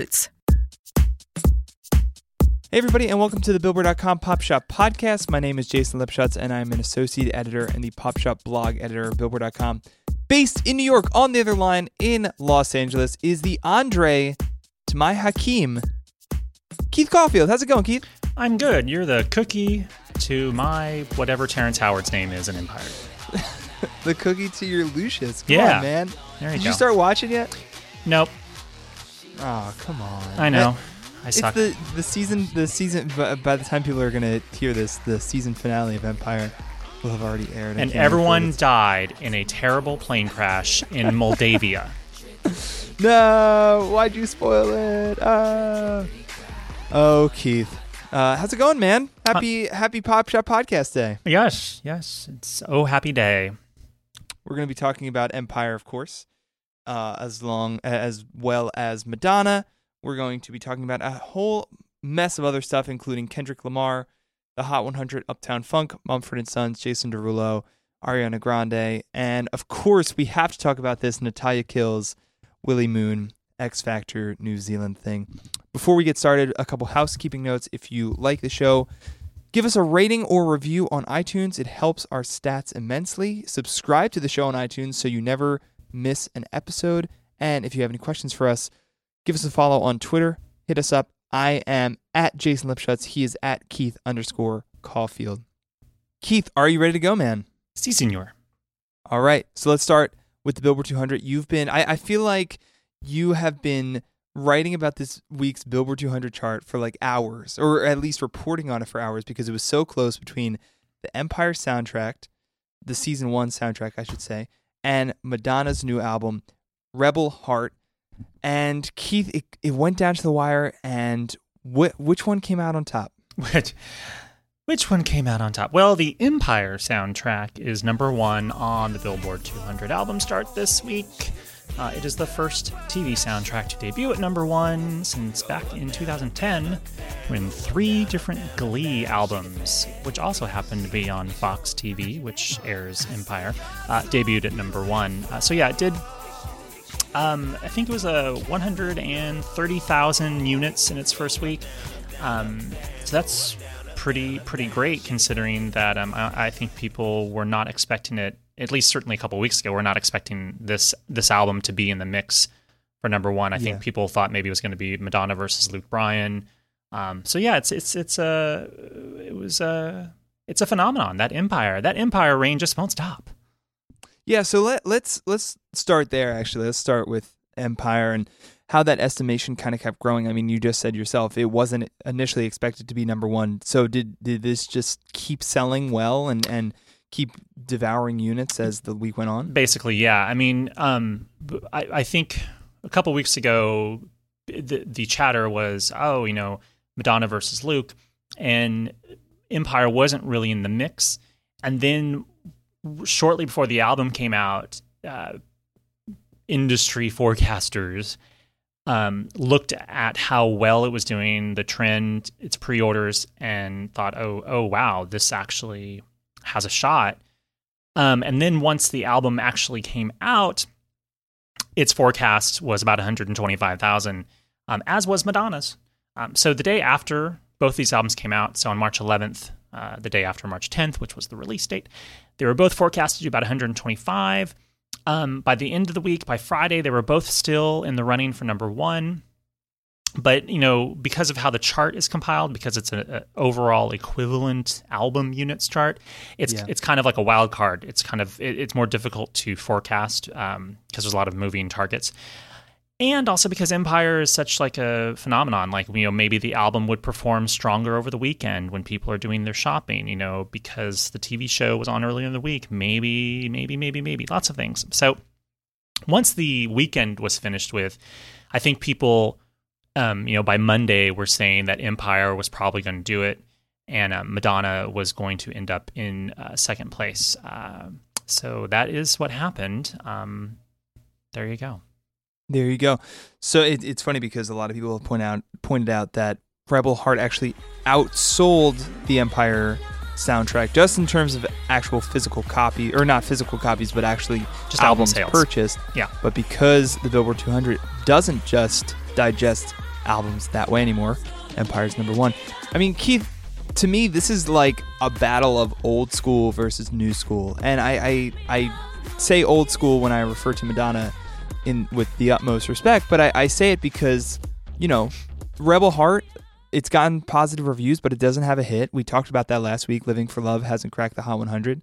substitutes. Hey, everybody, and welcome to the Billboard.com Pop Shop Podcast. My name is Jason Lipschutz, and I'm an associate editor and the Pop Shop blog editor of Billboard.com. Based in New York, on the other line in Los Angeles, is the Andre to my Hakeem, Keith Caulfield. How's it going, Keith? I'm good. You're the cookie to my whatever Terrence Howard's name is in Empire. the cookie to your Lucious. Come Yeah. on, man. There you Did go. you start watching yet? Nope. Oh, come on. I know. Uh, I It's the the season the season. By the time people are gonna hear this, the season finale of Empire will have already aired. And can't wait for everyone died in a terrible plane crash in Moldavia. No, why'd you spoil it? Uh, oh, Keith, uh, how's it going, man? Happy Happy Pop Shop Podcast Day. yes, yes. It's oh happy day. We're going to be talking about Empire, of course, uh, as long as well as Madonna. We're going to be talking about a whole mess of other stuff, including Kendrick Lamar, the Hot 100, Uptown Funk, Mumford and Sons, Jason Derulo, Ariana Grande, and of course, we have to talk about this Natalia Kills, Willie Moon, X Factor, New Zealand thing. Before we get started, a couple housekeeping notes. If you like the show, Give us a rating or review on iTunes. It helps our stats immensely. Subscribe to the show on iTunes so you never miss an episode. And if you have any questions for us, give us a follow on Twitter. Hit us up. I am at Jason Lipschutz. He is at Keith underscore Caulfield. Keith, are you ready to go, man? Si, senor. All right. So let's start with the Billboard 200. You've been, I, I feel like you have been writing about this week's Billboard 200 chart for like hours, or at least reporting on it for hours because it was so close between the Empire soundtrack, the season one soundtrack, I should say, and Madonna's new album, Rebel Heart. And Keith, it, it went down to the wire, and wh- which one came out on top? Which which one came out on top? Well, the Empire soundtrack is number one on the Billboard 200 album start this week. Uh, it is the first TV soundtrack to debut at number one since back in 2010, when three different Glee albums, which also happened to be on Fox TV, which airs Empire, uh, debuted at number one. Uh, so yeah, it did um, I think it was a 130,000 units in its first week. Um, so that's pretty pretty great considering that um, I, I think people were not expecting it. At least certainly a couple weeks ago, we're not expecting this this album to be in the mix for number one. I Yeah. think people thought maybe it was going to be Madonna versus Luke Bryan. Um, so yeah, it's it's it's a it was a it's a phenomenon. That Empire that Empire reign just won't stop. Yeah, so let let's let's start there. Actually, let's start with Empire and how that estimation kind of kept growing. I mean, you just said yourself it wasn't initially expected to be number one. So did did this just keep selling well and and keep devouring units as the week went on? Basically, yeah. I mean, um, I, I think a couple weeks ago, the the chatter was, oh, you know, Madonna versus Luke, and Empire wasn't really in the mix. And then shortly before the album came out, uh, industry forecasters um, looked at how well it was doing, the trend, its pre-orders, and thought, "Oh, oh, wow, this actually has a shot." Um, and then once the album actually came out, its forecast was about 125,000, um, as was Madonna's. Um, so the day after both these albums came out, so on March 11th, uh, the day after March 10th, which was the release date, they were both forecasted to do about 125. Um, by the end of the week, by Friday, they were both still in the running for number one. But you know, because of how the chart is compiled, because it's an overall equivalent album units chart, it's yeah. it's kind of like a wild card. It's kind of it, it's more difficult to forecast because um, there's a lot of moving targets and also because Empire is such like a phenomenon. Like you know, maybe the album would perform stronger over the weekend when people are doing their shopping. You know, because the TV show was on earlier in the week. Maybe, maybe, maybe, maybe, lots of things. So once the weekend was finished with, I think people, um, you know, by Monday were saying that Empire was probably going to do it, and uh, Madonna was going to end up in uh, second place. Uh, so that is what happened. Um, there you go. There you go. So it, it's funny because a lot of people have point out pointed out that Rebel Heart actually outsold the Empire soundtrack just in terms of actual physical copy or not physical copies but actually just albums album purchased yeah but because the billboard 200 doesn't just digest albums that way anymore empire's number one i mean keith to me this is like a battle of old school versus new school and i i, I say old school when i refer to madonna in with the utmost respect, but I, I say it because you know, Rebel Heart. It's gotten positive reviews, but it doesn't have a hit. We talked about that last week. Living for Love hasn't cracked the Hot 100,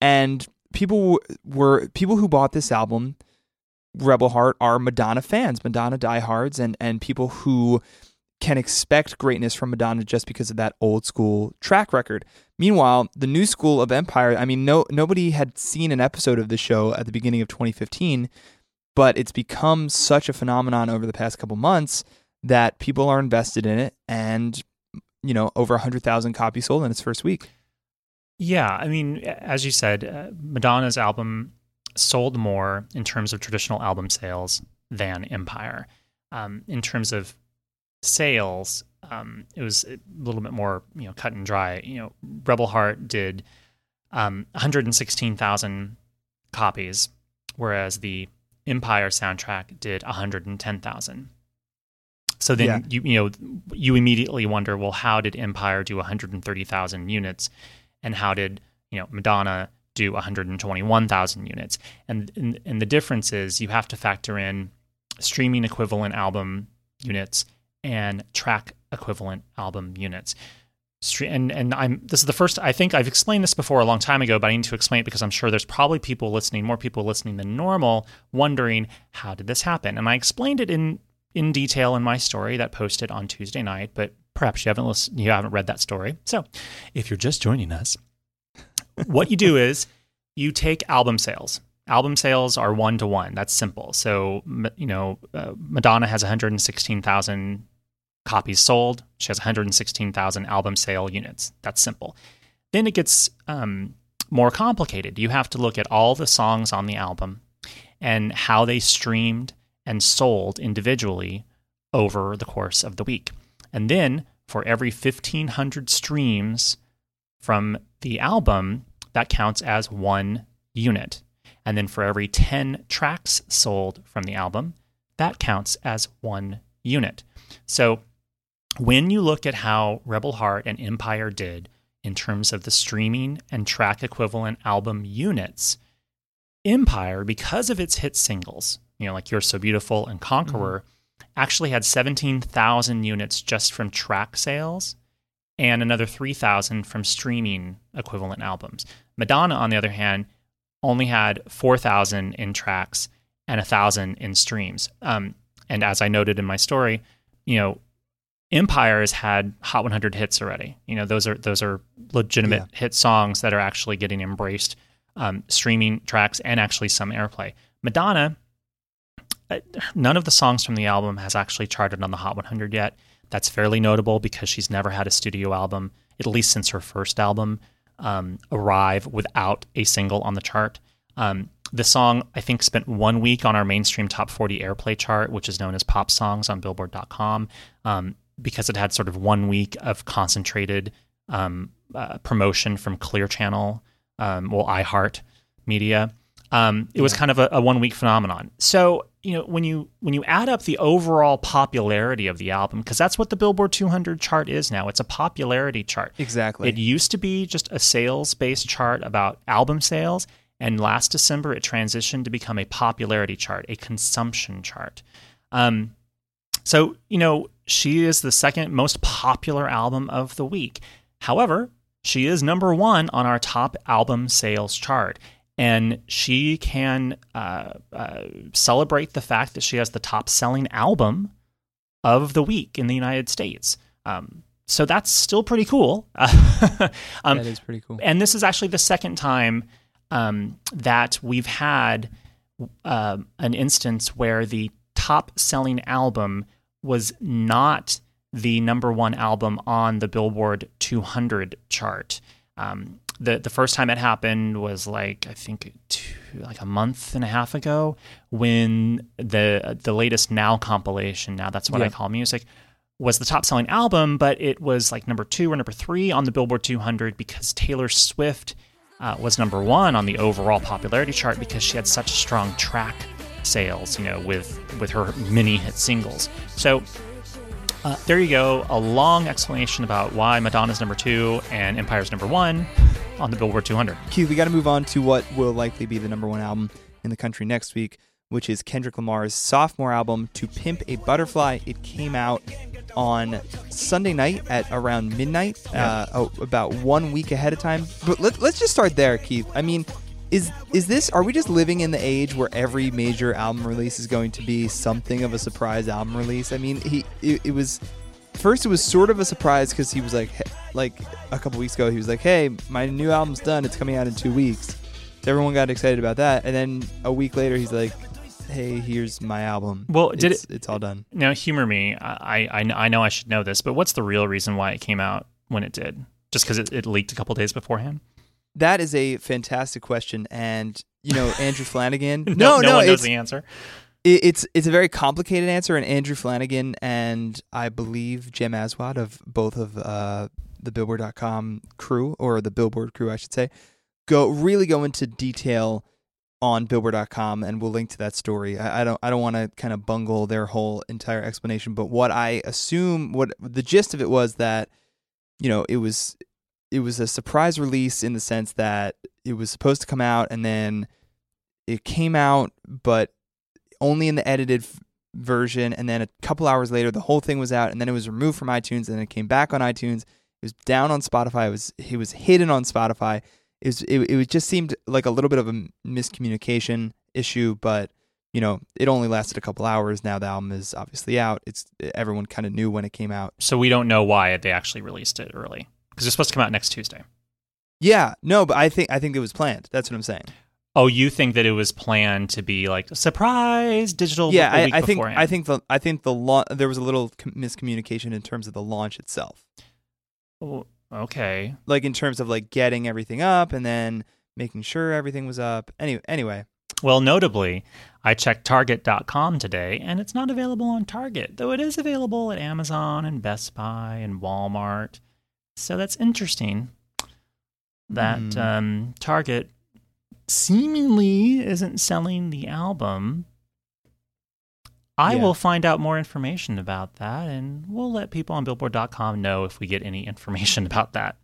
and people were people who bought this album, Rebel Heart, are Madonna fans, Madonna diehards, and and people who can expect greatness from Madonna just because of that old school track record. Meanwhile, the new school of Empire, I mean, no nobody had seen an episode of the show at the beginning of 2015 but it's become such a phenomenon over the past couple months that people are invested in it and you know over 100,000 copies sold in its first week. Yeah, I mean as you said, uh, Madonna's album sold more in terms of traditional album sales than Empire. Um, in terms of sales, um, it was a little bit more, you know, cut and dry. You know, Rebel Heart did um, 116,000 copies, whereas the Empire soundtrack did 110,000. So then yeah. you you know you immediately wonder, well, how did Empire do 130,000 units, and how did you know Madonna do 121,000 units? And, and and the difference is you have to factor in streaming equivalent album units and track equivalent album units and and I'm this is the first I think I've explained this before a long time ago, but I need to explain it because I'm sure there's probably people listening, more people listening than normal, wondering how did this happen? And I explained it in in detail in my story that posted on Tuesday night, but perhaps you haven't listened, you haven't read that story. So, if you're just joining us, what you do is you take album sales. Album sales are one to one. That's simple. So, you know, uh, Madonna has 116,000 copies sold. She has 116,000 album sale units. That's simple. Then it gets um, more complicated. You have to look at all the songs on the album and how they streamed and sold individually over the course of the week. And then for every 1,500 streams from the album, that counts as one unit. And then for every 10 tracks sold from the album, that counts as one unit. So when you look at how Rebel Heart and Empire did in terms of the streaming and track equivalent album units, Empire, because of its hit singles, you know, like You're So Beautiful and Conqueror, mm-hmm. actually had 17,000 units just from track sales and another 3,000 from streaming equivalent albums. Madonna, on the other hand, only had 4,000 in tracks and 1,000 in streams. Um, and as I noted in my story, you know, Empire has had Hot 100 hits already. You know, those are those are legitimate yeah. hit songs that are actually getting embraced, um, streaming tracks and actually some airplay. Madonna, uh, none of the songs from the album has actually charted on the Hot 100 yet. That's fairly notable because she's never had a studio album, at least since her first album, um, arrive without a single on the chart. Um, the song, I think, spent one week on our mainstream top 40 airplay chart, which is known as Pop Songs on Billboard.com, um, because it had sort of one week of concentrated um, uh, promotion from Clear Channel, um, well, iHeart Media. Um, it was kind of a, a one week phenomenon. So you know when you when you add up the overall popularity of the album, because that's what the Billboard 200 chart is now. It's a popularity chart. Exactly. It used to be just a sales based chart about album sales, and last December it transitioned to become a popularity chart, a consumption chart. Um, so you know she is the second most popular album of the week. However, she is number one on our top album sales chart and she can uh, uh, celebrate the fact that she has the top selling album of the week in the United States. Um, so that's still pretty cool. um, that is pretty cool. And this is actually the second time um, that we've had uh, an instance where the top selling album was not the number one album on the Billboard 200 chart. Um, the the first time it happened was like I think two, like a month and a half ago when the the latest Now compilation. Now that's what yeah. I call music. Was the top selling album, but it was like number two or number three on the Billboard 200 because Taylor Swift uh, was number one on the overall popularity chart because she had such strong track sales, you know, with with her mini hit singles. So uh, there you go. A long explanation about why Madonna's number two and Empire's number one on the Billboard 200. Keith, we got to move on to what will likely be the number one album in the country next week, which is Kendrick Lamar's sophomore album, To Pimp a Butterfly. It came out on Sunday night at around midnight, yeah. uh, oh, about one week ahead of time. But let, let's just start there, Keith. I mean, is is this are we just living in the age where every major album release is going to be something of a surprise album release? I mean, he it, it was first it was sort of a surprise because he was like like a couple weeks ago he was like, "Hey, my new album's done. It's coming out in two weeks." So everyone got excited about that, and then a week later he's like, "Hey, here's my album." Well, did it's, it? It's all done. Now, humor me. I, I I know I should know this, but what's the real reason why it came out when it did? Just because it, it leaked a couple days beforehand? That is a fantastic question, and you know Andrew Flanagan. no, no, no, no one knows the answer. It, it's it's a very complicated answer, and Andrew Flanagan and I believe Jem Aswad of both of uh, the Billboard.com crew or the Billboard crew, I should say, go really go into detail on Billboard.com, and we'll link to that story. I, I don't I don't want to kind of bungle their whole entire explanation, but what I assume what the gist of it was that you know it was it was a surprise release in the sense that it was supposed to come out and then it came out, but only in the edited f- version. And then a couple hours later, the whole thing was out, and then it was removed from iTunes, and then it came back on iTunes. It was down on Spotify. It was it was hidden on Spotify. It was it, it just seemed like a little bit of a miscommunication issue, but you know, it only lasted a couple hours. Now the album is obviously out. It's everyone kind of knew when it came out. So we don't know why they actually released it early because it's supposed to come out next Tuesday. Yeah, no, but I think I think it was planned. That's what I'm saying. Oh, you think that it was planned to be like surprise digital? Yeah, I, I, think I think the I think the la- there was a little miscommunication in terms of the launch itself. Oh, okay. Like in terms of like getting everything up and then making sure everything was up. Anyway, anyway. Well, notably, I checked Target.com today, and it's not available on Target, though it is available at Amazon and Best Buy and Walmart. So that's interesting that mm. um, Target seemingly isn't selling the album. I yeah. will find out more information about that, and we'll let people on Billboard.com know if we get any information about that.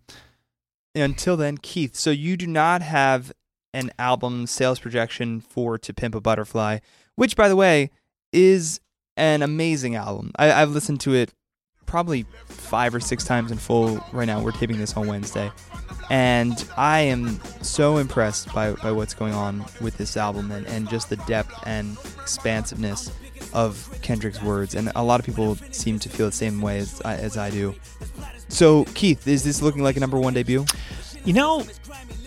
Until then, Keith, so you do not have an album sales projection for To Pimp a Butterfly, which, by the way, is an amazing album. I, have listened to it probably five or six times in full right now. We're taping this on Wednesday. And I am so impressed by, by what's going on with this album and, and just the depth and expansiveness of Kendrick's words. And a lot of people seem to feel the same way as as I do. So, Keith, is this looking like a number one debut? You know,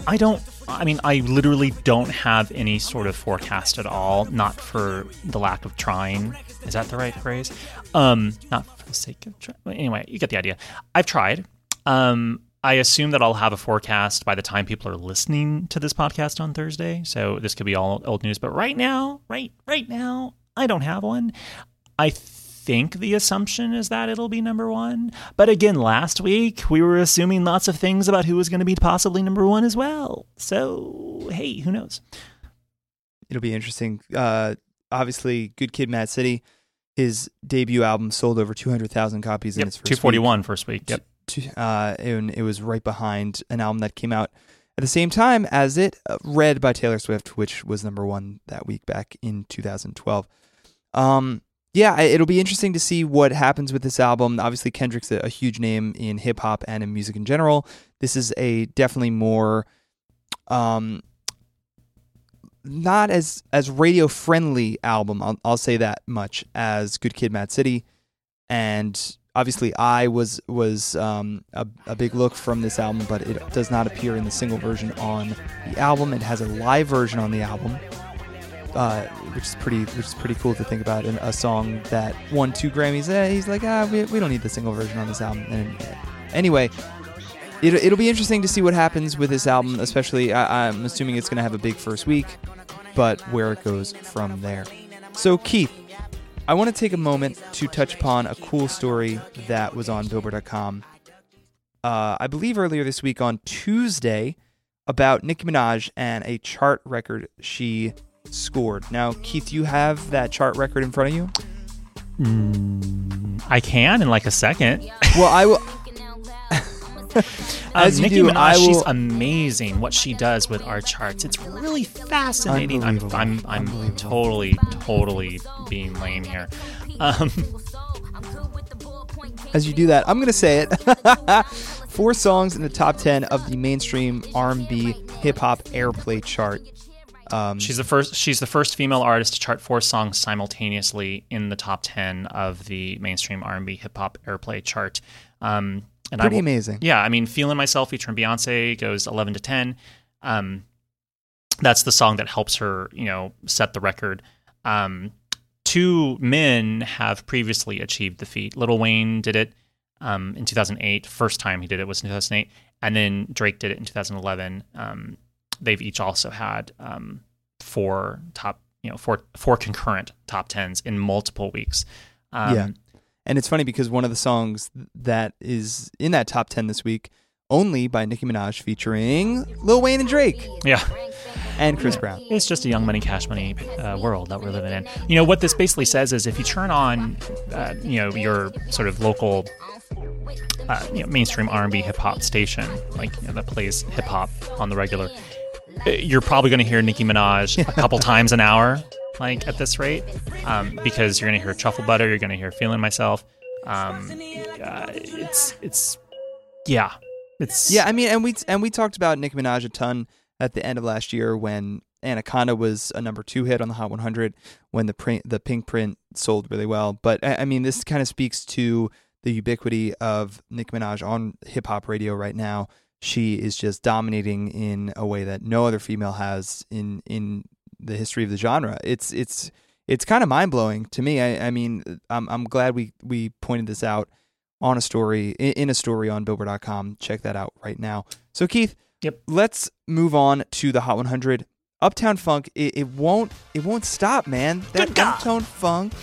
I don't. I mean, I literally don't have any sort of forecast at all. Not for the lack of trying. Is that the right phrase? Um, not for the sake of trying. Anyway, you get the idea. I've tried. Um, I assume that I'll have a forecast by the time people are listening to this podcast on Thursday. So this could be all old news. But right now, right right now, I don't have one. I think the assumption is that it'll be number one. But again, last week we were assuming lots of things about who was going to be possibly number one as well. So hey, who knows? It'll be interesting. Uh, obviously, Good Kid, Mad City. His debut album sold over 200,000 copies in its first two forty one first week. Yep. week. Uh, and it was right behind an album that came out at the same time as it, uh, Red by Taylor Swift, which was number one that week back in 2012. Um, yeah, it'll be interesting to see what happens with this album. Obviously, Kendrick's a, a huge name in hip hop and in music in general. This is a definitely more, um, not as as radio friendly album. I'll, I'll say that much as Good Kid, Mad City, and obviously I was was um, a, a big look from this album, but it does not appear in the single version on the album. It has a live version on the album, uh, which is pretty which is pretty cool to think about. And a song that won two Grammys. Eh, he's like, ah, we, we don't need the single version on this album. And anyway. It, it'll be interesting to see what happens with this album, especially. I, I'm assuming it's going to have a big first week, but where it goes from there. So, Keith, I want to take a moment to touch upon a cool story that was on Billboard.com. Uh, I believe earlier this week on Tuesday about Nicki Minaj and a chart record she scored. Now, Keith, you have that chart record in front of you. I can in like a second. Well, I will. As um, you Nicki do, Minaj, I she's will- amazing. What she does with our charts, it's really fascinating. I'm, I'm, I'm totally, totally being lame here. Um, As you do that, I'm going to say it. Four songs in the top 10 of the mainstream R&B hip hop airplay chart. Um, she's the first. She's the first female artist to chart four songs simultaneously in the top ten of the mainstream R&B hip hop airplay chart. Um, and I Pretty will- amazing. Yeah, I mean, "Feeling Myself" featuring Beyonce goes eleven to ten. Um, that's the song that helps her, you know, set the record. Um, two men have previously achieved the feat. Lil Wayne did it um, in 2008. First time he did it was in 2008, and then Drake did it in 2011. Um, they've each also had um, four top, you know, four four concurrent top tens in multiple weeks. Um, yeah. And it's funny because one of the songs that is in that top 10 this week, only by Nicki Minaj featuring Lil Wayne and Drake yeah. and Chris Brown. It's just a young money, cash money uh, world that we're living in. You know what this basically says is if you turn on, uh, you know, your sort of local, uh, you know, mainstream R&B hip hop station, like you know, that plays hip hop on the regular, uh, you're probably going to hear Nicki Minaj a couple times an hour, like at this rate, um, because you're going to hear Truffle Butter, you're going to hear Feeling Myself. Um, uh, it's it's yeah, it's Yeah, I mean, and we and we talked about Nicki Minaj a ton at the end of last year when Anaconda was a number two hit on the Hot 100 when the print the Pinkprint sold really well. But I I mean, this kind of speaks to the ubiquity of Nicki Minaj on hip hop radio right now. She is just dominating in a way that no other female has in in the history of the genre. It's it's it's kind of mind blowing to me. I, I mean, I'm I'm glad we we pointed this out on a story in, a story on Billboard.com. Check that out right now. So Keith, Yep. Let's move on to the Hot 100. Uptown Funk. It, it won't it won't stop, man. That Uptown Funk.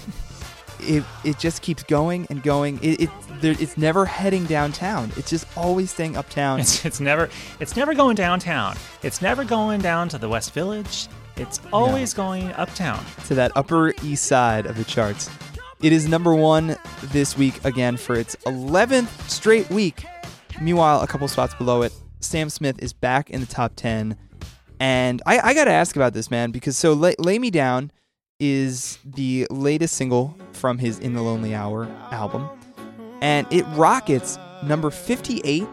It it just keeps going and going. It, it there, it's never heading downtown. It's just always staying uptown. It's, it's never it's never going downtown. It's never going down to the West Village. It's always going uptown. to that upper east side of the charts. It is number one this week again for its 11th straight week. Meanwhile, a couple spots below it, Sam Smith is back in the top 10. And I, I got to ask about this, man, because so Lay, Lay Me Down is the latest single from his In the Lonely Hour album. And it rockets number 58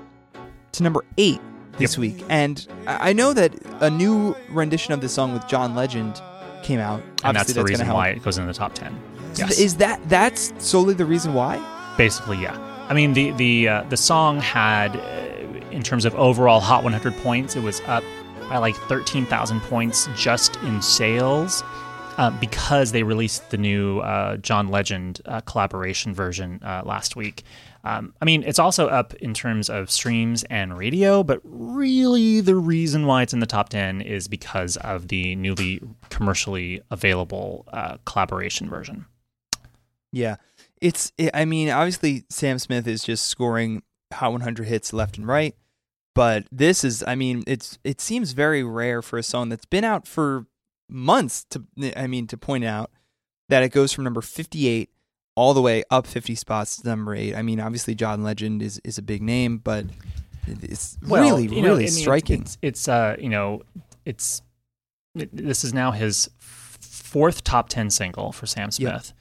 to number 8 this week. And I know that a new rendition of this song with John Legend came out. And that's the gonna reason why it goes in the top 10. So Is that that's solely the reason why? Basically, yeah. I mean, the the uh, the song had, uh, in terms of overall Hot 100 points, it was up by like 13,000 points just in sales. um, because they released the new uh, John Legend uh, collaboration version uh, last week. Um, I mean, it's also up in terms of streams and radio, but really the reason why it's in the top 10 is because of the newly commercially available uh, collaboration version. Yeah. It's, I mean, obviously, Sam Smith is just scoring Hot 100 hits left and right. But this is, I mean, it's it seems very rare for a song that's been out for months. To I mean, to point out that it goes from number 58 all the way up 50 spots to number eight. I mean, obviously, John Legend is is a big name, but it's well, really you know, really I mean, striking. It's, it's uh, you know, it's it, this is now his fourth top 10 single for Sam Smith.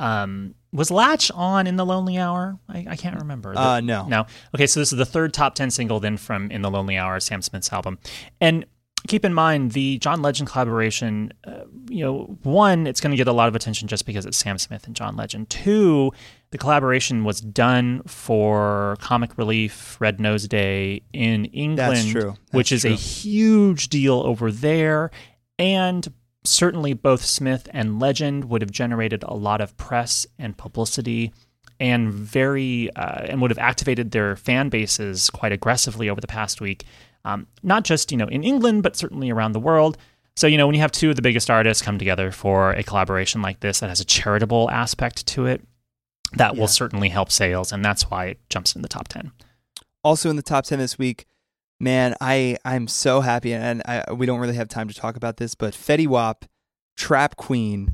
Um, was Latch on in the Lonely Hour? I, I can't remember. The- Uh, no. no. Okay, so this is the third top 10 single then from In the Lonely Hour, Sam Smith's album. And keep in mind the John Legend collaboration, uh, you know, one, it's going to get a lot of attention just because it's Sam Smith and John Legend. Two, the collaboration was done for Comic Relief Red Nose Day in England, true. which That's is a huge deal over there. And certainly both Smith and Legend would have generated a lot of press and publicity and very uh, and would have activated their fan bases quite aggressively over the past week um, not just you know in England but certainly around the world. So you know when you have two of the biggest artists come together for a collaboration like this that has a charitable aspect to it that Yeah. will certainly help sales and that's why it jumps in the top 10 also in the top 10 this week man i i'm so happy and I, we don't really have time to talk about this but fetty wap trap queen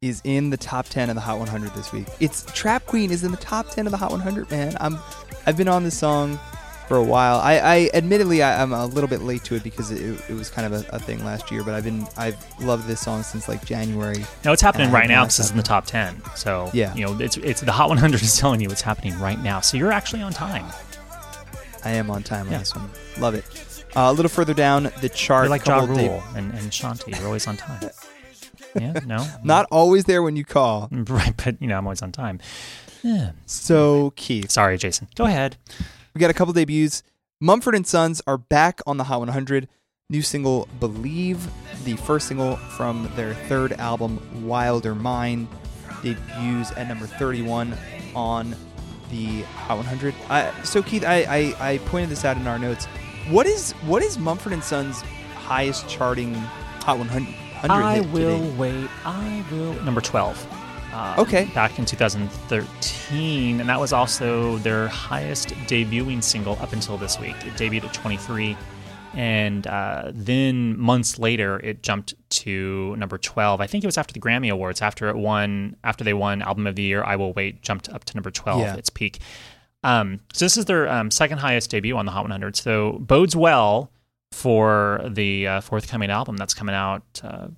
is in the top 10 of the hot 100 this week. It's trap queen is in the top 10 of the hot 100 man. I'm i've been on this song for a while i, I admittedly I, i'm a little bit late to it because it, it was kind of a, a thing last year but i've been i've loved this song since like january now it's happening right now because it's in the top 10 so Yeah. you know it's it's the hot 100 is telling you it's happening right now so you're actually on time i am on time on Yeah. this one love it uh, a little further down the chart You're like Ja couple of day- Rule and, and Shanti. You're always on time. Yeah, no, not always there when you call right, but you know I'm always on time. Yeah. so keith Sorry, Jason. Go ahead. We got a couple debuts. Mumford and Sons are back on the Hot 100. New single "Believe," the first single from their third album "Wilder Mind," debuts at number 31 on the Hot 100. I, so Keith, I, I I pointed this out in our notes. What is what is Mumford and Sons' highest charting Hot 100? 100 I will date? wait. I will. Number 12. Uh, Okay. Back in 2013, and that was also their highest debuting single up until this week. It debuted at 23, and uh, then months later, it jumped to number 12. I think it was after the Grammy Awards, after it won, after they won Album of the Year. I will wait jumped up to number 12, Yeah. its peak. Um, so this is their um, second highest debut on the Hot 100. So bodes well for the uh, forthcoming album that's coming out. Uh,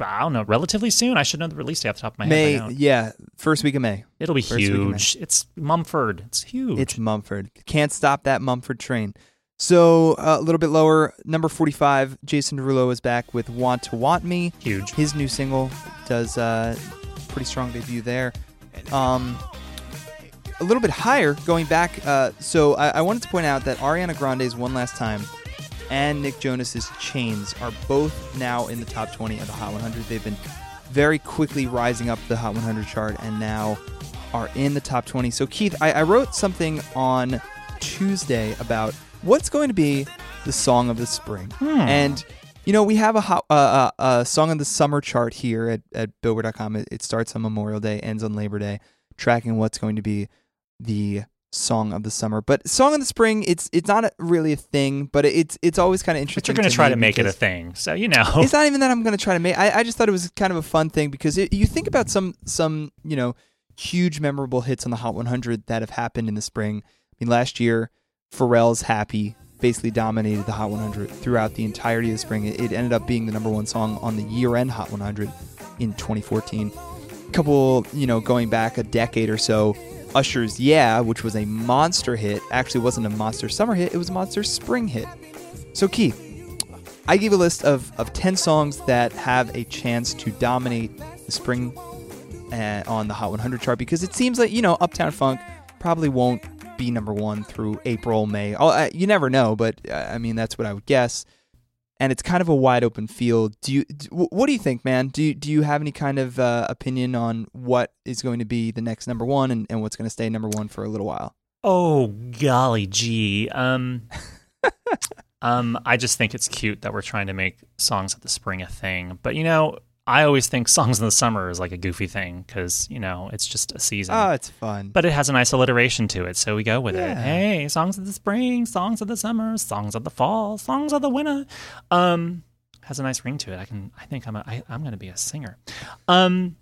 I don't know, relatively soon. I should know the release date off the top of my May, head. but yeah, first week of May. It'll be First May. huge. It's Mumford. It's huge. It's Mumford. Can't stop that Mumford train. So uh, a little bit lower, number 45, Jason Derulo is back with Want to Want Me. huge. His new single does uh, pretty strong debut there. Um, a little bit higher, going back. Uh, so I, I wanted to point out that Ariana Grande's One Last Time and Nick Jonas's Chains are both now in the top 20 of the Hot 100. They've been very quickly rising up the Hot 100 chart and now are in the top 20. So Keith, I, I wrote something on Tuesday about what's going to be the song of the spring, and you know we have a, hot, uh, uh, a song of the summer chart here at, at Billboard.com. It, it starts on Memorial Day, ends on Labor Day, tracking what's going to be the song of the summer. But song of the spring, it's it's not a, really a thing, but it's it's always kind of but interesting. you're going to try to make it a thing. So, you know. it's not even that I'm going to try to make. I, I just thought it was kind of a fun thing because it, you think about some some you know huge memorable hits on the Hot 100 that have happened in the spring. I mean, last year Pharrell's "Happy" basically dominated the Hot 100 throughout the entirety of the spring. It, it ended up being the number one song on the year-end Hot 100 in 2014. A couple, you know, going back a decade or so. Usher's "Yeah," which was a monster hit, actually wasn't a monster summer hit; it was a monster spring hit. So, Keith, I gave a list of, of 10 songs that have a chance to dominate the spring uh, on the Hot 100 chart because it seems like, you know, Uptown Funk probably won't be number one through April, May. Oh, uh, you never know, but uh, I mean, that's what I would guess. And it's kind of a wide open field. Do you? d- wh- what do you think, man? Do you, do you have any kind of uh, opinion on what is going to be the next number one and, and what's going to stay number one for a little while? Oh golly gee. Um um I just think it's cute that we're trying to make songs of the spring a thing. But you know, I always think songs in the summer is like a goofy thing cuz, you know, it's just a season. Oh, it's fun. but it has a nice alliteration to it, so we go with it. Hey, songs of the spring, songs of the summer, songs of the fall, songs of the winter. Um, has a nice ring to it. I can. I think I'm. A, I, I'm going to be a singer. Um,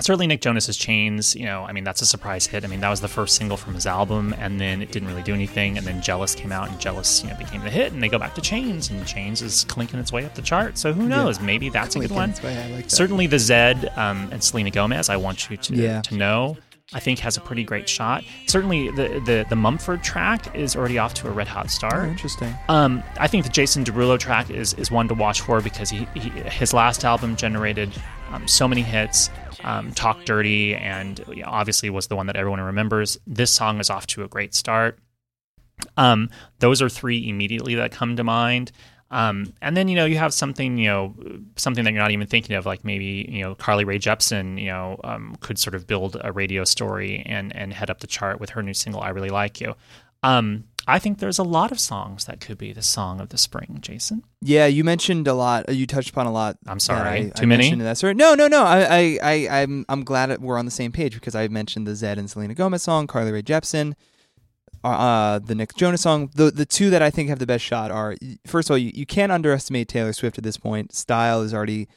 certainly Nick Jonas's Chains. You know, I mean, that's a surprise hit. I mean, that was the first single from his album, and then it didn't really do anything. And then Jealous came out, and Jealous, you know, became the hit. And they go back to Chains, and Chains is clinking its way up the chart. So who knows? Maybe that's a good one. I like. Certainly, the Zedd um, and Selena Gomez. I want you to Yeah. to know. I think has a pretty great shot. Certainly, the the the Mumford track is already off to a red hot Oh, start. interesting. Um, I think the Jason Derulo track is is one to watch for because he, he his last album generated um, so many hits. Um, Talk Dirty and you know, obviously was the one that everyone remembers. This song is off to a great start. Um, those are three immediately that come to mind. Um, and then you know you have something you know something that you're not even thinking of, like maybe you know Carly Rae Jepsen, you know, um, could sort of build a radio story and and head up the chart with her new single "I Really Like You." Um, I think there's a lot of songs that could be the song of the spring, Jason. Yeah, you mentioned a lot. uh, You touched upon a lot. I'm sorry. I, Too I many? mentioned in That story. No, no, no. I, I, I, I'm, I'm glad we're on the same page because I mentioned the Zedd and Selena Gomez song, Carly Rae Jepsen, uh, uh, the Nick Jonas song. The, the two that I think have the best shot are first of all, you, you can't underestimate Taylor Swift at this point. Style is already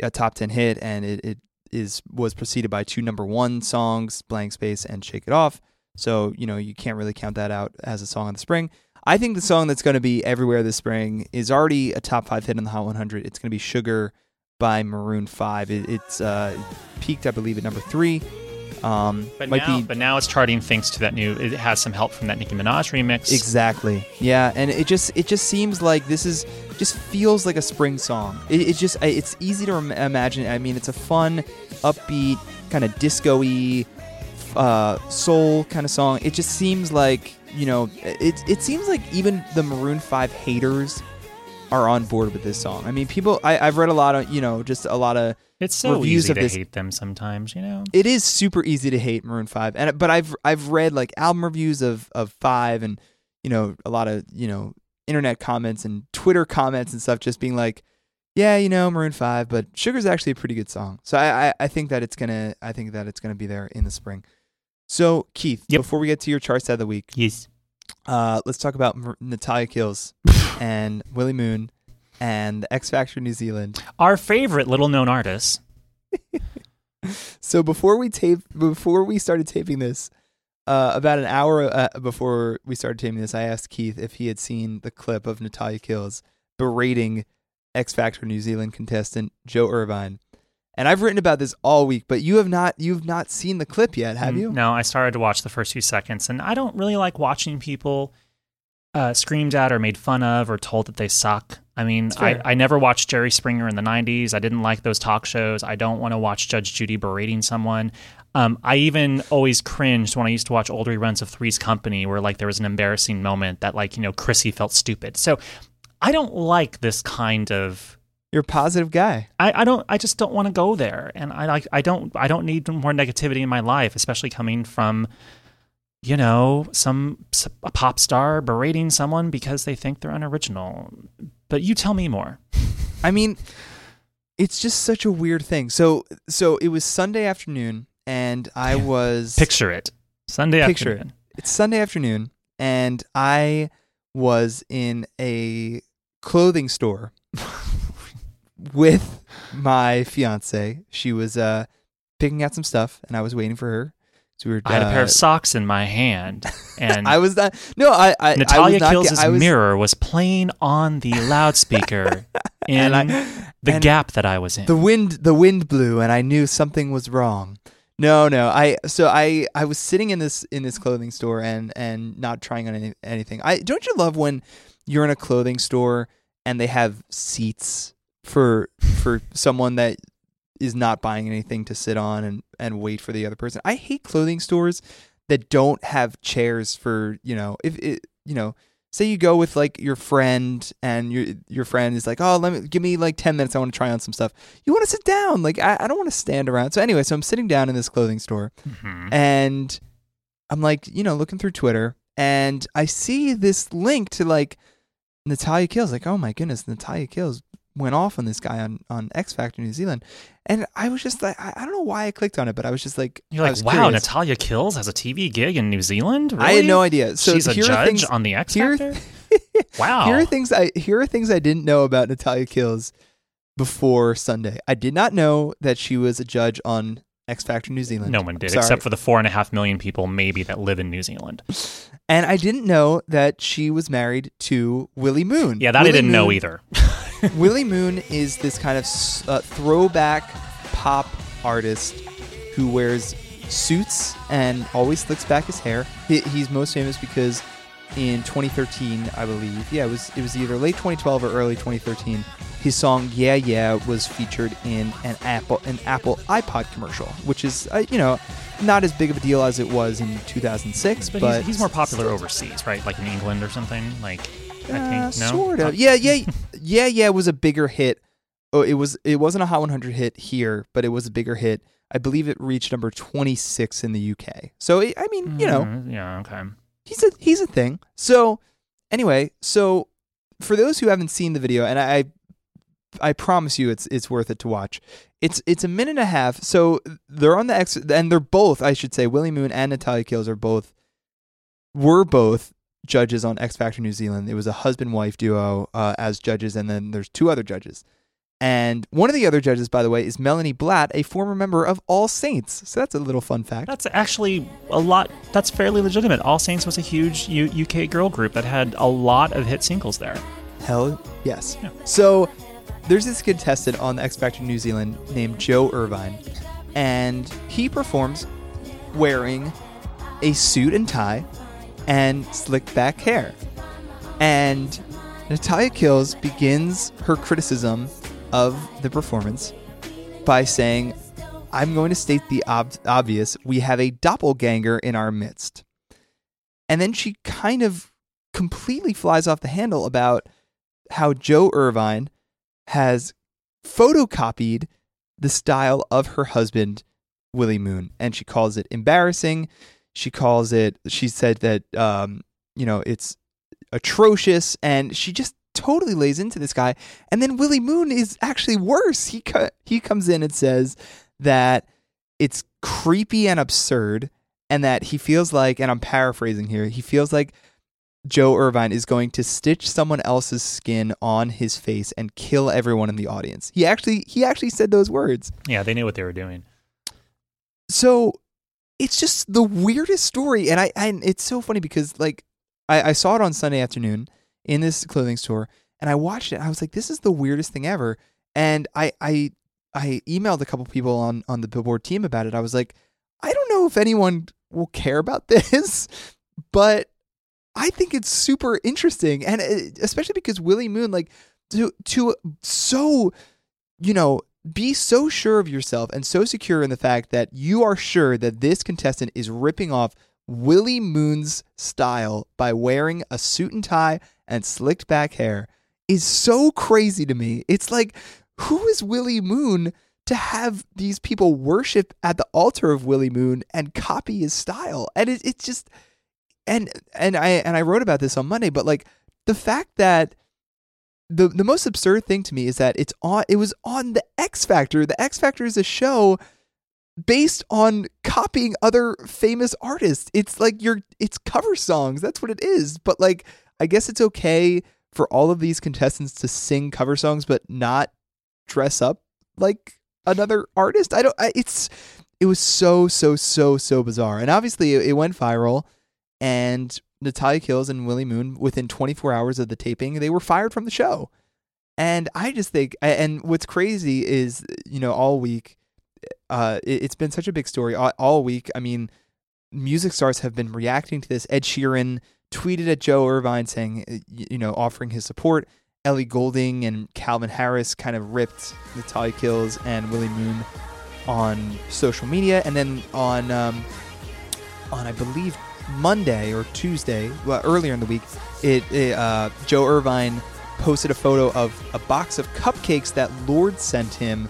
a top ten hit, and it, it is was preceded by two number one songs, Blank Space and Shake It Off. So you know you can't really count that out as a song of the spring. I think the song that's going to be everywhere this spring is already a top five hit in the Hot 100. It's going to be "Sugar" by Maroon Five. It, it's uh, peaked, I believe, at number three. Um, But now, be but now it's charting thanks to that new. It has some help from that Nicki Minaj remix. exactly, yeah. And it just it just seems like this is just feels like a spring song. It, it just it's easy to rem- imagine. I mean, it's a fun, upbeat, kind of disco-y, uh, soul kind of song. It just seems like you know, it it seems like even the Maroon Five haters are on board with this song. I mean, people. I, I've read a lot of you know, just a lot of It's so reviews easy of to this. hate them sometimes, you know. It is super easy to hate Maroon Five, and but I've I've read like album reviews of of Five, and you know a lot of you know internet comments and Twitter comments and stuff, just being like, yeah, you know Maroon Five, but Sugar's actually a pretty good song. So I I, I think that it's gonna I think that it's gonna be there in the spring. So Keith, Yep. before we get to your charts of the week, Yes. uh, let's talk about Natalia Kills and Willie Moon and the X Factor New Zealand. Our favorite little known artist. So before we tape, before we started taping this, uh, about an hour uh, before we started taping this, I asked Keith if he had seen the clip of Natalia Kills berating X Factor New Zealand contestant Joe Irvine. And I've written about this all week, but you have not you've not seen the clip yet, have Mm, you? No, I started to watch the first few seconds, and I don't really like watching people uh, screamed at or made fun of or told that they suck. I mean, I. I never watched Jerry Springer in the 90s. I didn't like those talk shows. I don't want to watch Judge Judy berating someone. Um, I even always cringed when I used to watch old reruns of Three's Company where like there was an embarrassing moment that like, you know, Chrissy felt stupid. So I don't like this kind of You're a positive guy. I, I don't I just don't want to go there and I like I don't I don't need more negativity in my life especially coming from you know some a pop star berating someone because they think they're unoriginal but you tell me more I mean, it's just such a weird thing. So so it was Sunday afternoon, and I was picture it Sunday Picture it. afternoon it's Sunday afternoon, and I was in a clothing store with my fiance. She was uh, picking out some stuff, and I was waiting for her. So we were. I had a pair of socks in my hand and I was not. No, I. I Natalia I was not, Kills' I was, mirror was playing on the loudspeaker in And I- the gap that I was in. The wind, the wind blew, and I knew something was wrong. No, no. I so I I was sitting in this in this clothing store and and not trying on any, anything. I don't you love when you're in a clothing store and they have seats for for someone that is not buying anything to sit on and and wait for the other person. I hate clothing stores that don't have chairs for you know if it you know say you go with like your friend and your your friend is like, oh, let me give me like ten minutes. I want to try on some stuff. You want to sit down. Like I, I don't want to stand around. So anyway, so I'm sitting down in this clothing store Mhm. and I'm like, you know, looking through Twitter and I see this link to like Natalia Kills. Like, oh my goodness, Natalia Kills went off on this guy on, on X Factor New Zealand. And I was just like, I, I don't know why I clicked on it, but I was just like, You're like, wow, curious. Natalia Kills has a TV gig in New Zealand. Really? I had no idea. So she's a judge things- on the X Factor. wow. Here are things I here are things I didn't know about Natalia Kills before Sunday. I did not know that she was a judge on X Factor New Zealand. no one did, Sorry. except for the four and a half million people maybe that live in New Zealand. And I didn't know that she was married to Willie Moon. Yeah, that I didn't know either. Willie Moon is this kind of uh, throwback pop artist who wears suits and always slicks back his hair. He, he's most famous because in 2013, I believe, yeah, it was it was either late 2012 or early 2013. His song "Yeah Yeah" was featured in an Apple an Apple iPod commercial, which is uh, you know not as big of a deal as it was in 2006, But, but, he's, he's more popular overseas, right? Like in England or something. Like I Uh, think no, sort of. Yeah, yeah, yeah, yeah. It was a bigger hit. Oh, it was. It wasn't a Hot 100 hit here, but it was a bigger hit. I believe it reached number 26 in the UK. So it, I mean, you know, Mm, yeah, okay. he's a he's a thing. So anyway, so for those who haven't seen the video, and I I promise you it's it's worth it to watch. It's it's a minute and a half. So they're on the X and they're both, I should say, Willie Moon and Natalia Kills are both were both judges on X Factor New Zealand. It was a husband wife duo uh, as judges, and then there's two other judges. And one of the other judges, by the way, is Melanie Blatt, a former member of All Saints. So that's a little fun fact. That's actually a lot. That's fairly legitimate. All Saints was a huge U- UK girl group that had a lot of hit singles there. Hell yes. Yeah. So there's this contestant on the X Factor New Zealand named Joe Irvine, and he performs wearing a suit and tie and slicked back hair. And Natalia Kills begins her criticism of the performance by saying, I'm going to state the ob- obvious. We have a doppelganger in our midst. And then she kind of completely flies off the handle about how Joe Irvine has photocopied the style of her husband, Willie Moon. And she calls it embarrassing. She calls it, she said that, um, you know, it's atrocious. And she just totally lays into this guy. And then Willie Moon is actually worse. He, co- he comes in and says that it's creepy and absurd. And that he feels like, and I'm paraphrasing here, he feels like Joe Irvine is going to stitch someone else's skin on his face and kill everyone in the audience. He actually he actually said those words. Yeah, they knew what they were doing. So it's just the weirdest story, and I and it's so funny because like I, I saw it on Sunday afternoon in this clothing store, and I watched it. I was like, this is the weirdest thing ever. And I I I emailed a couple people on on the Billboard team about it. I was like, I don't know if anyone will care about this, but I think it's super interesting, and it, especially because Willie Moon, like, to to so, you know, be so sure of yourself and so secure in the fact that you are sure that this contestant is ripping off Willie Moon's style by wearing a suit and tie and slicked back hair is so crazy to me. It's like, who is Willie Moon to have these people worship at the altar of Willie Moon and copy his style? And it, it's just and and I and I wrote about this on Monday, but like the fact that the the most absurd thing to me is that it's on it was on the X Factor. The X Factor is a show based on copying other famous artists. It's like your it's cover songs. That's what it is. But like I guess it's okay for all of these contestants to sing cover songs but not dress up like another artist. I don't I, it's it was so so so so bizarre. And obviously it, it went viral and Natalia Kills and Willie Moon within 24 hours of the taping they were fired from the show. And I just think and what's crazy is you know all week uh it, it's been such a big story all, week. I mean music stars have been reacting to this. Ed Sheeran tweeted at Joe Irvine saying you know offering his support. Ellie Goulding and Calvin Harris kind of ripped Natalia Kills and Willie Moon on social media, and then on um, on I believe Monday or Tuesday, well, earlier in the week, it, it uh, Joe Irvine posted a photo of a box of cupcakes that Lorde sent him,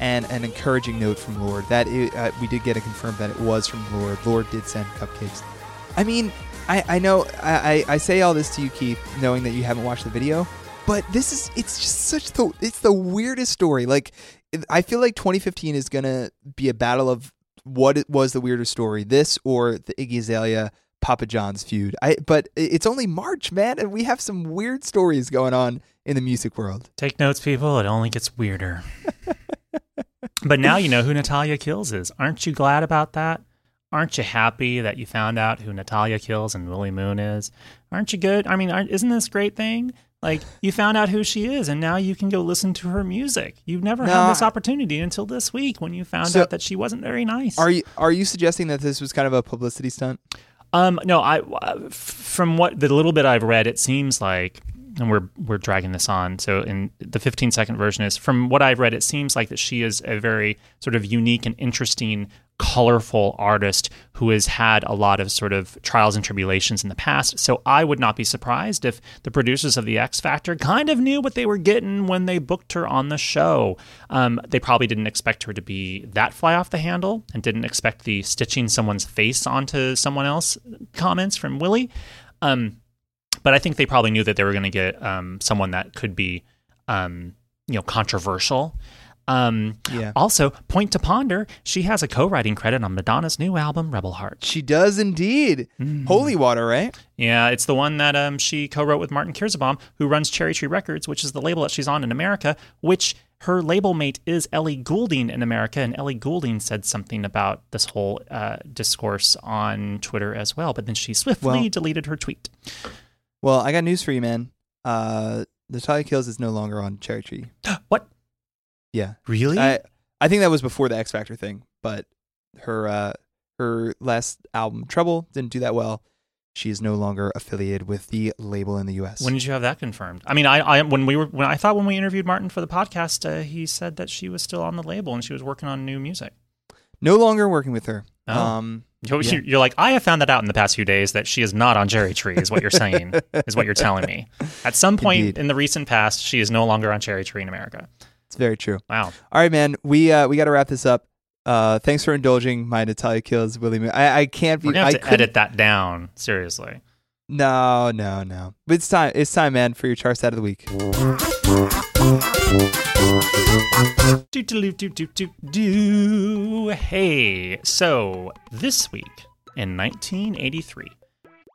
and an encouraging note from Lorde. That i uh, we did get it confirmed that it was from Lorde. Lorde did send cupcakes. I mean, I, I know I, I I say all this to you, Keith, knowing that you haven't watched the video, but this is it's just such the it's the weirdest story. Like I feel like 2015 is gonna be a battle of what it was the weirder story, this or the Iggy Azalea Papa John's feud. I but it's only March, man, and we have some weird stories going on in the music world. Take notes, people. It only gets weirder. but now you know who Natalia Kills is. Aren't you glad about that? Aren't you happy that you found out who Natalia Kills and Willie Moon is? Aren't you good? I mean, isn't this great thing? Like you found out who she is, and now you can go listen to her music. You've never No, had this opportunity until this week when you found So- out that she wasn't very nice. Are you are you suggesting that this was kind of a publicity stunt? Um, no, I uh, from what the little bit I've read, it seems like, and we're we're dragging this on. So in the 15 second version is from what I've read, it seems like that she is a very sort of unique and interesting, colorful artist who has had a lot of sort of trials and tribulations in the past. So I would not be surprised if the producers of the X Factor kind of knew what they were getting when they booked her on the show. Um, they probably didn't expect her to be that fly off the handle and didn't expect the stitching someone's face onto someone else comments from Willie. Um, but I think they probably knew that they were going to get um, someone that could be, um, you know, controversial. Um, Yeah. Also, point to ponder, she has a co-writing credit on Madonna's new album, Rebel Heart. She does indeed. Holy water, right? Yeah, it's the one that um, she co-wrote with Martin Kierszenbaum, who runs Cherry Tree Records, which is the label that she's on in America. Which her label mate is Ellie Goulding in America, and Ellie Goulding said something about this whole uh, discourse on Twitter as well. But then she swiftly Well- deleted her tweet. Well, I got news for you, man. Uh, Natalia Kills is no longer on Cherry Tree. What? Yeah, Really? I I think that was before the X Factor thing, but her uh her last album Trouble didn't do that well. She is no longer affiliated with the label in the U.S. when did you have that confirmed? I mean, I, I when we were when I thought when we interviewed Martin for the podcast, uh, he said that she was still on the label and she was working on new music. no longer working with her. Oh. Um, You're, Yeah. you're like, I have found that out in the past few days that she is not on Cherry Tree, is what you're saying, is what you're telling me. At some point Indeed. in the recent past, she is no longer on Cherry Tree in America. It's very true. Wow. All right, man. We uh we got to wrap this up. Uh, thanks for indulging my Natalia Kills Willie. Moon. I I can't be. We're going I to have to couldn't- edit that down, seriously. No, no, no. But it's time. It's time, man, for your chart stat of the week. Do, do, do, do, do, do. Hey, so this week in 1983,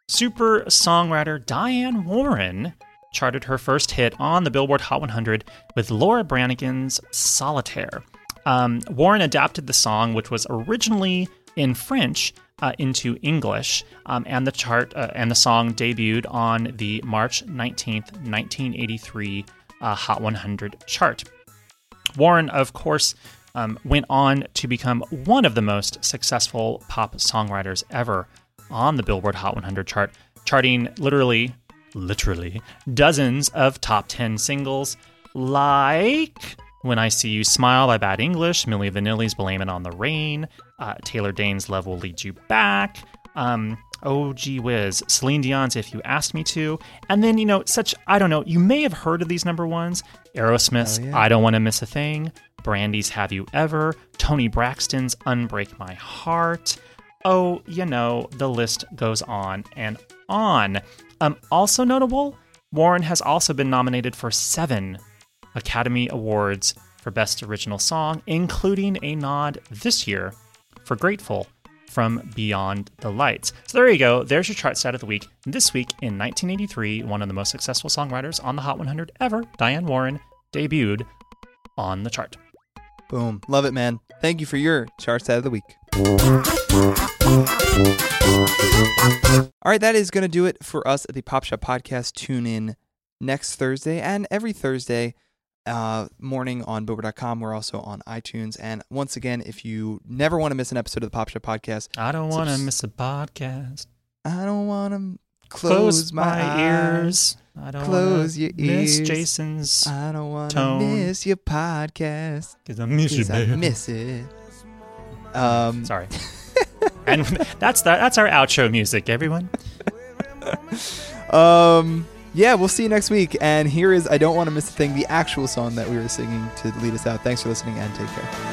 super songwriter Diane Warren charted her first hit on the Billboard Hot 100 with Laura Branigan's Solitaire. Um, Warren adapted the song, which was originally in French, uh, into English, um, and the chart uh, and the song debuted on the March 19th, 1983 uh, Hot 100 chart. Warren, of course, um, went on to become one of the most successful pop songwriters ever on the Billboard Hot 100 chart, charting literally, literally dozens of top 10 singles like When I See You Smile by Bad English, Milli Vanilli's Blame It on the Rain, uh, Taylor Dayne's Love Will Lead You Back, um, oh gee whiz, Celine Dion's If You Asked Me To, and then, you know, such, I don't know, you may have heard of these number ones Aerosmith's Oh, yeah. I Don't Want to Miss a Thing, Brandy's Have You Ever, Toni Braxton's Unbreak My Heart. Oh, you know, the list goes on and on. Um, also notable, Warren has also been nominated for seven Academy Awards for Best Original Song, including a nod this year for Grateful from Beyond the Lights. So there you go. There's your chart stat of the week. This week in 1983, one of the most successful songwriters on the Hot 100 ever, Diane Warren, debuted on the chart. Boom. Love it, man. Thank you for your chart stat of the week. All right, that is going to do it for us at the Pop Shop Podcast. Tune in next Thursday and every Thursday uh, morning on Billboard.com. We're also on iTunes. And once again, if you never want to miss an episode of the Pop Shop Podcast, I don't want to miss a podcast. I don't want to Close, close, my, my, ears. I don't Close your miss ears. Jason's I don't want to miss your podcast. because I miss you, I miss it. Um, Sorry. and that's the, that's our outro music, everyone. Um, yeah, we'll see you next week. And here is I Don't Want to Miss a Thing, the actual song that we were singing to lead us out. Thanks for listening and take care.